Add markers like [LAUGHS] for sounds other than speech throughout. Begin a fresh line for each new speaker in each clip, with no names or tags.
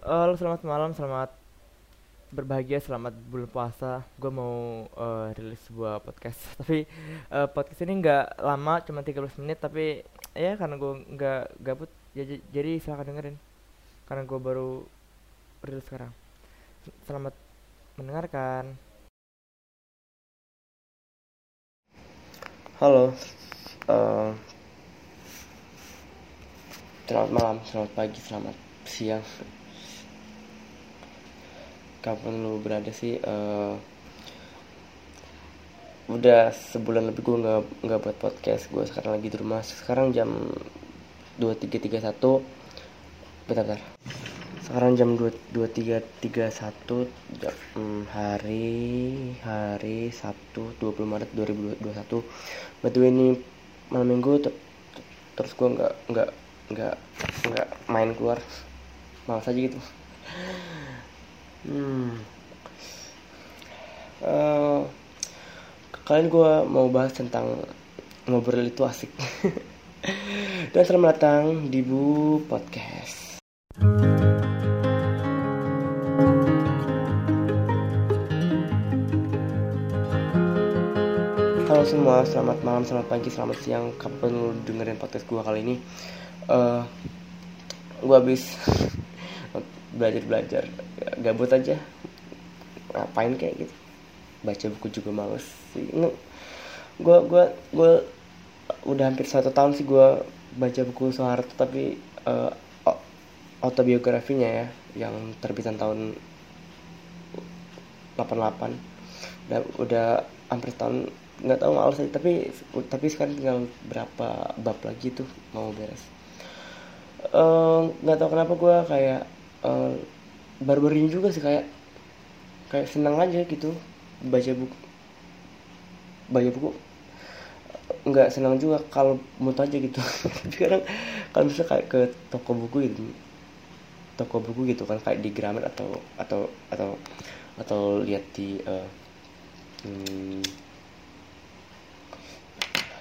Halo, selamat malam, selamat berbahagia, selamat bulan puasa. Gue mau eh, rilis sebuah podcast, [LAUGHS] tapi eh, podcast ini nggak lama, cuma 13 menit, tapi ya karena gue nggak gabut, ya, j- jadi silahkan dengerin. Karena gue baru rilis sekarang. Selamat mendengarkan.
Halo, eh, selamat malam, selamat pagi, selamat siang. Kapan lu berada sih? eh, udah sebulan lebih gue nggak nggak buat podcast. Gue sekarang lagi di rumah. Sekarang jam 23.31 Bentar, bentar. Sekarang jam 2 23.31 jam, hmm, hari hari Sabtu 20 Maret 2021. Betul ini malam minggu ter- terus gue nggak nggak nggak nggak main keluar malas aja gitu hmm. Eh, kalian gue mau bahas tentang ngobrol itu asik. [LAUGHS] Dan selamat datang di Bu Podcast. Halo semua, selamat malam, selamat pagi, selamat siang Kapan lu dengerin podcast gue kali ini. Eh Gue habis [LAUGHS] belajar-belajar Ya, Gabut aja. Ngapain kayak gitu? Baca buku juga males sih. Gue gua, gua udah hampir satu tahun sih gue baca buku Soeharto Tapi o- autobiografinya ya Yang terbitan tahun 88 udah udah hampir tahun nggak tahu males sih. Tapi tapi sekarang tinggal berapa bab lagi tuh mau beres. Eh, nggak tahu kenapa gue kayak eh, baru-baru juga sih kayak kayak senang aja gitu baca buku baca buku. Nggak senang juga kalau mood aja gitu. [LAUGHS] Tapi kadang kalau misalnya kayak ke toko buku gitu toko buku gitu kan kayak di Gramet atau atau atau atau lihat di eh, hmm,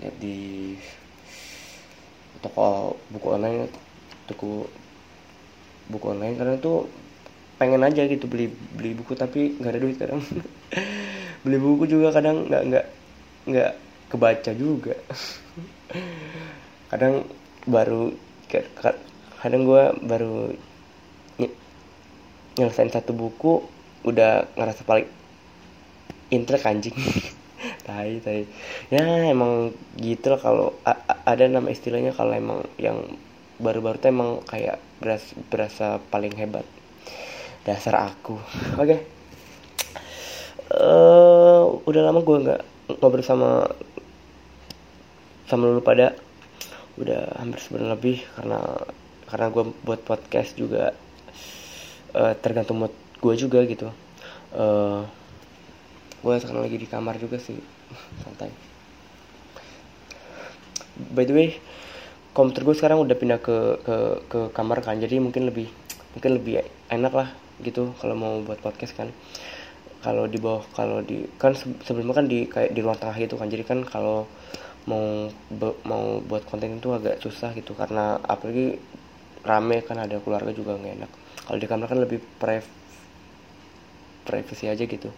lihat di toko buku online toko buku online karena tuh pengen aja gitu beli beli buku tapi nggak ada duit kadang. [LAUGHS] Beli buku juga kadang nggak nggak nggak kebaca juga. [LAUGHS] Kadang baru ka- ka- kadang gue baru ny- nyelesain satu buku udah ngerasa paling intrek anjing. [LAUGHS] Tai tai. Ya emang gitu lah kalau ada nama istilahnya kalau emang yang baru-baru tuh emang kayak beras berasa paling hebat. Dasar aku. Oke. Eh udah lama gue nggak ngobrol sama sama lu pada. Udah hampir sebulan lebih karena karena gue buat podcast juga. Eh, tergantung mood gue juga gitu. Eh gue sekarang lagi di kamar juga sih. [LAUGHS] Santai. By the way komputer gue sekarang udah pindah ke ke ke kamar kan. Jadi mungkin lebih mungkin lebih enak lah gitu kalau mau buat podcast kan. Kalau di bawah kalau di kan se- sebelumnya kan di kayak di ruang tengah gitu kan. Jadi kan kalau mau be- mau buat konten itu agak susah gitu. Karena apalagi rame kan ada keluarga juga nggak enak. Kalau di kamar kan lebih priv- privacy aja gitu.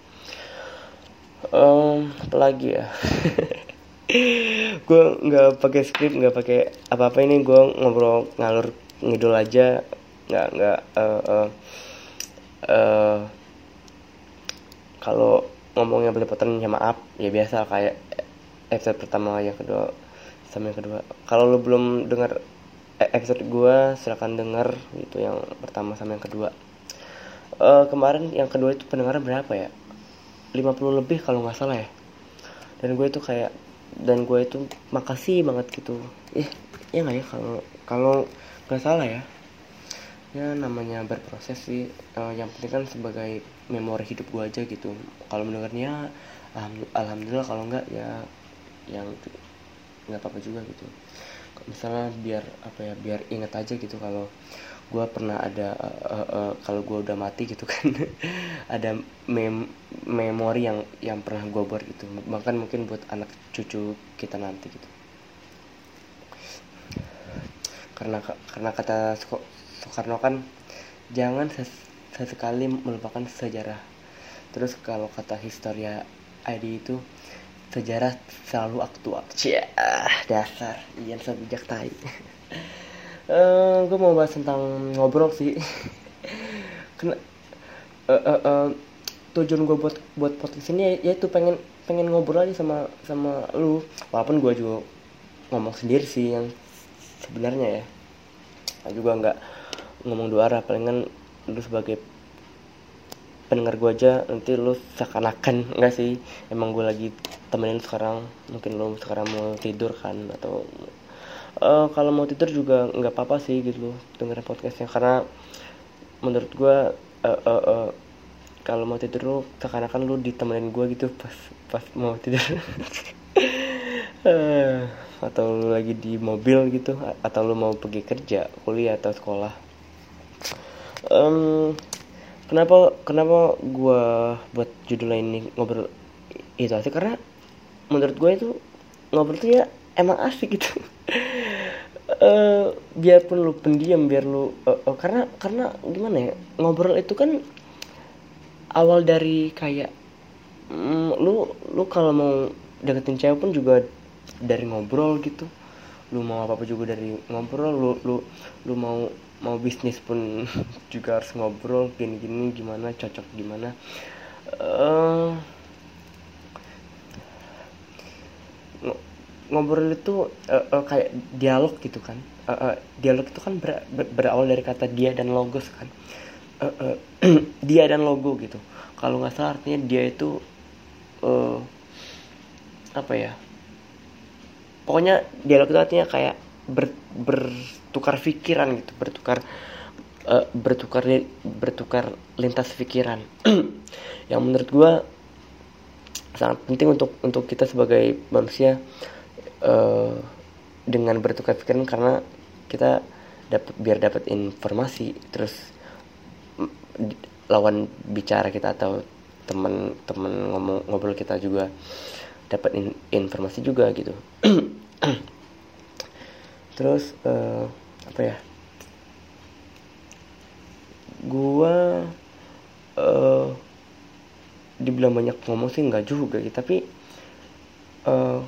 Em, apa lagi ya [LAUGHS] [LAUGHS] gue nggak pakai skrip nggak pakai apa apa ini gue ngobrol ngalur ngidul aja. Nggak nggak eh, eh, eh, kalau ngomongnya belepotan ya maaf ya biasa kayak episode pertama yang kedua sama yang kedua. Kalau lo belum dengar e- episode gue silahkan denger itu yang pertama sama yang kedua. Eh, kemarin yang kedua itu pendengarnya berapa ya? 50 lebih kalau nggak salah ya. Dan gue itu kayak dan gue itu makasih banget gitu. Eh ya nggak ya kalau kalau nggak salah ya. Ya namanya berproses sih. Eh, yang penting kan sebagai memori hidup gue aja gitu. Kalau mendengarnya alham- alhamdulillah kalau nggak ya yang nggak apa-apa juga gitu. Misalnya biar apa ya biar inget aja gitu kalau gue pernah ada eh, eh, eh, kalau gue udah mati gitu kan [LAUGHS] ada mem memori yang yang pernah gue buat gitu. Bahkan mungkin buat anak cucu kita nanti gitu. Karena karena kata Soekarno kan jangan ses- sesekali melupakan sejarah. Terus kalau kata historia ID itu sejarah selalu aktual. Cia, dasar. Ian sebijak tai [LAUGHS] Eh, gue mau bahas tentang ngobrol sih. [LAUGHS] Kena, eh, eh, eh, tujuan gue buat buat podcast ini ya- yaitu pengen pengen ngobrol aja sama sama lu. Walaupun gue juga ngomong sendiri sih yang sebenarnya ya. Gua juga nggak ngomong dua arah palingan lu sebagai pendengar gue aja nanti lu seakan-akan enggak sih? Emang gue lagi temenin sekarang mungkin lu sekarang mau tidur kan atau eh, kalau mau tidur juga nggak apa-apa sih gitu dengerin podcastnya. Karena menurut gue eh, eh, eh, kalau mau tidur lu seakan-akan lu ditemenin gue gitu pas pas mau tidur. [LAUGHS] Eh, atau lu lagi di mobil gitu atau lu mau pergi kerja kuliah atau sekolah. Em, kenapa kenapa gua buat judul ini ngobrol itu asik karena menurut gue itu ngobrol tuh ya emang asik gitu. Eh, biarpun lu pendiam biar lu eh, eh, karena karena gimana ya ngobrol itu kan awal dari kayak mm, lu lu kalau mau deketin cewek pun juga dari ngobrol gitu. Lu mau apa apa juga dari ngobrol lu lu lu mau mau bisnis pun [LAUGHS] juga harus ngobrol gini gini gimana cocok gimana. Eh ngobrol itu eh, eh, kayak dialog gitu kan. Eh, eh, dialog itu kan ber- ber- berawal dari kata dia dan logos kan. Eh, eh, [CLEARS THROAT] dia dan logo gitu. Kalau nggak salah artinya dia itu eh apa ya? Pokoknya dialog itu artinya kayak ber, bertukar pikiran gitu bertukar eh, bertukar bertukar lintas pikiran. [CLEARS THROAT] Yang menurut gua sangat penting untuk untuk kita sebagai manusia eh, dengan bertukar pikiran karena kita dapat biar dapat informasi terus lawan bicara kita atau teman-teman ngomong ngobrol kita juga dapat in- informasi juga gitu. [CLEARS THROAT] Terus eh, apa ya? Gua eh dibilang banyak ngomong sih nggak juga gitu tapi eh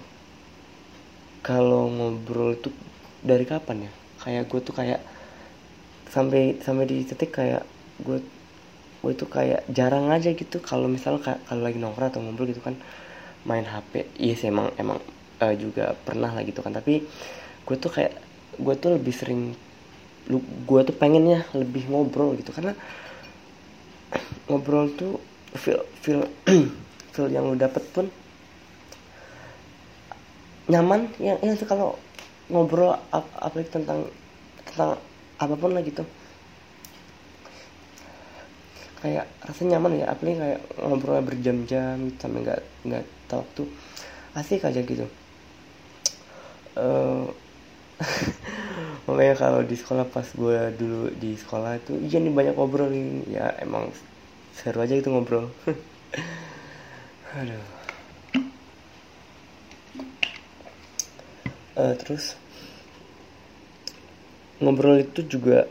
kalau ngobrol itu dari kapan ya? Kayak gue tuh kayak sampai sampai di titik kayak gue gue itu kayak jarang aja gitu. Kalau misal ka- kalau lagi nongkrong atau ngobrol gitu kan main HP iya sih emang emang eh, juga pernah lah gitu kan. Tapi gue tuh kayak gue tuh lebih sering gue tuh pengennya lebih ngobrol gitu. Karena ngobrol tuh feel feel [CLEARS THROAT] feel yang lu dapet pun nyaman yang yang tuh kalau ngobrol ap, tentang tentang apa pun lah gitu. Kayak rasanya nyaman ya apalagi kayak ngobrol berjam-jam sampai nggak nggak tahu waktu. Asik aja gitu. [LAUGHS] Makanya kalau di sekolah pas gue dulu di sekolah itu iya nih banyak ngobrol nih. Ya emang seru aja gitu ngobrol. [LAUGHS] Aduh Eh, terus ngobrol itu juga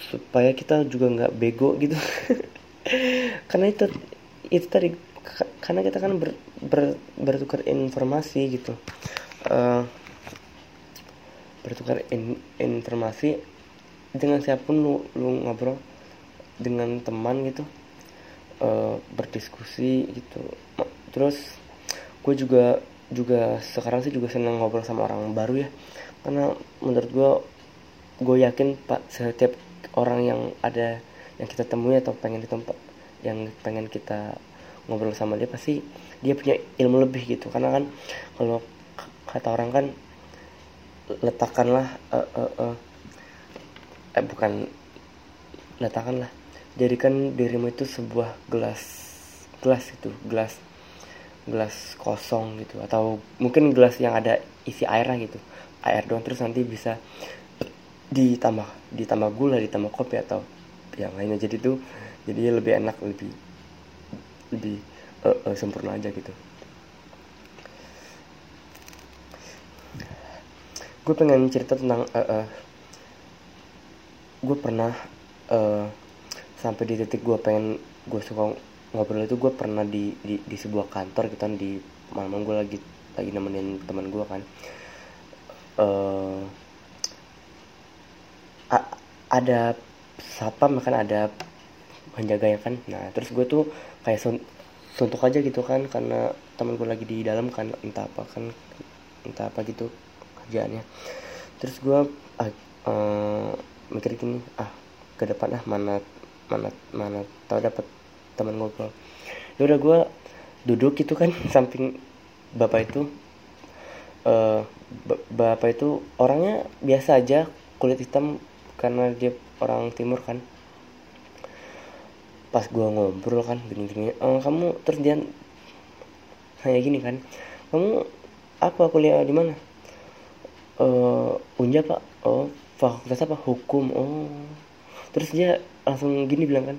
supaya kita juga nggak bego gitu. [LAUGHS] Karena itu itu tadi ka- karena kita kan ber, ber- bertukar informasi gitu. Eh, bertukar in- informasi dengan siapa pun lu lu ngobrol dengan teman gitu. Eh, berdiskusi gitu. Terus gue juga juga sekarang sih juga senang ngobrol sama orang baru ya. Karena menurut gue gue yakin pak setiap orang yang ada yang kita temui atau pengen ditempat yang pengen kita ngobrol sama dia pasti dia punya ilmu lebih gitu. Karena kan kalau kata orang kan letakkanlah eh, eh, eh, eh bukan letakkanlah jadikan dirimu itu sebuah gelas gelas itu gelas gelas kosong gitu. Atau mungkin gelas yang ada isi airnya gitu. Air doang terus nanti bisa ditambah ditambah gula ditambah kopi atau yang lainnya. Jadi tuh jadi lebih enak lebih lebih eh, eh, sempurna aja gitu. Gue pengen cerita tentang eh, eh, gue pernah eh, sampai di titik gue pengen gue suka ngobrol itu gue pernah di, di di sebuah kantor gitu kan di malam gue lagi lagi nemenin teman gue kan. Eh a- ada satpam kan ada penjaga ya kan. Nah terus gue tuh kayak sun- suntuk aja gitu kan karena teman gue lagi di dalam kan entah apa kan entah apa gitu kerjaannya. Terus gue ah, eh, mikir gini ah ke depan ah mana mana mana tahu dapat teman ngobrol ya udah gue duduk gitu kan [LAUGHS] samping bapak itu. Ba- bapak itu orangnya biasa aja kulit hitam karena dia orang timur kan. Pas gua ngobrol kan gini gini "Eh, kamu terus dia kayak gini kan kamu apa kuliah di mana? Eh unja pak. Oh fakultas apa? Hukum. Oh. Terus dia langsung gini bilang kan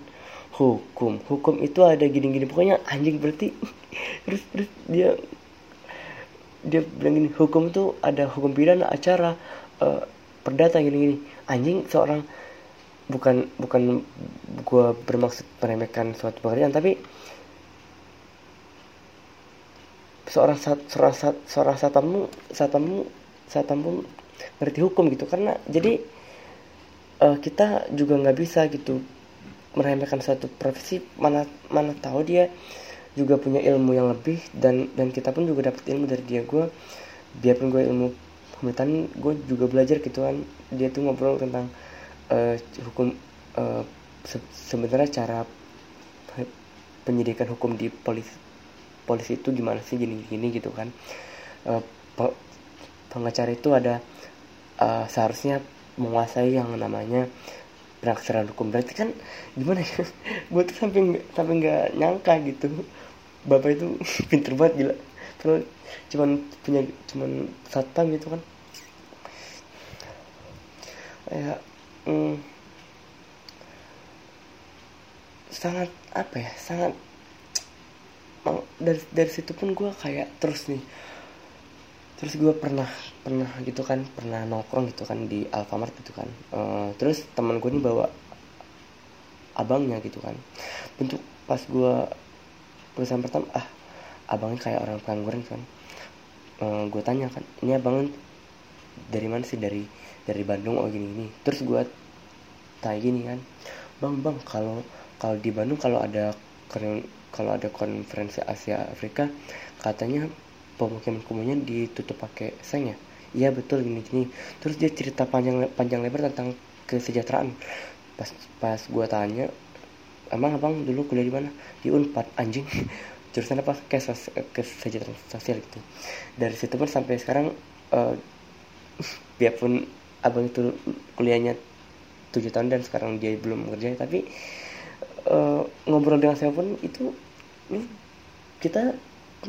hukum. Hukum itu ada gini gini pokoknya anjing berarti [LAUGHS] terus terus dia dia bilang gini hukum itu ada hukum pidana acara eh, perdata gini gini anjing seorang bukan bukan gua bermaksud meremehkan suatu pekerjaan tapi seorang seorang seorang satpam satpam satpam ngerti hukum gitu. Karena jadi eh, kita juga nggak bisa gitu meremehkan suatu profesi mana mana tahu dia juga punya ilmu yang lebih dan dan kita pun juga dapat ilmu dari dia. Gue biarpun gue ilmu pemerintahan gue juga belajar gitu kan. Dia tuh ngobrol tentang eh, hukum se- sebenarnya cara pe- penyidikan hukum di polisi polisi itu gimana sih gini gini gitu kan. Eh, pe- pengacara itu ada eh, seharusnya menguasai yang namanya penafsiran hukum berarti kan gimana ya? [LAUGHS] Gue tuh sampai sampai nggak nyangka gitu. Bapak itu [LAUGHS] pinter banget gila. Terus cuman punya cuman satpam gitu kan. Kayak hmm, sangat apa ya sangat dari dari situ pun gue kayak terus nih terus gue pernah pernah gitu kan pernah nongkrong gitu kan di Alfamart gitu kan. Eh, terus teman gue nih bawa abangnya gitu kan. Bentuk pas gue perusahaan pertama ah abangnya kayak orang pengangguran kan. Gue tanya kan ini abang dari mana sih? Dari dari Bandung? Oh gini gini terus gue tanya gini kan bang bang kalau kalau di Bandung kalau ada kalau ada konferensi Asia Afrika katanya pemukiman kumuhnya ditutup pakai seng ya? Iya betul gini gini. Terus dia cerita panjang panjang lebar tentang kesejahteraan. Pas pas gue tanya emang abang dulu kuliah di mana? Di Unpad anjing. [LAUGHS] Jurusan apa? Kesejahteraan sosial gitu. Dari situ pun sampai sekarang eh, [LAUGHS] biarpun abang itu kuliahnya tujuh tahun dan sekarang dia belum kerja tapi eh, ngobrol dengan saya pun itu hmm, kita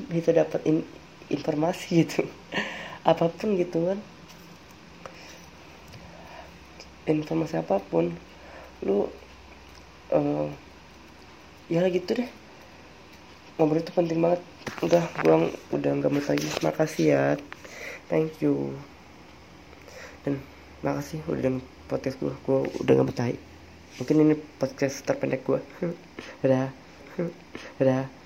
bisa dapat informasi gitu. [LAUGHS] Apa pun gitu kan. Informasi apa pun lu eh ya gitu deh. Ngobrol itu penting banget. Udah gua udah nggak mau lagi. Makasih ya. Thank you. Dan makasih udah dengerin podcast gua. Gua udah nggak betah mungkin ini podcast terpendek gua. [LAUGHS] Dadah dadah [LAUGHS]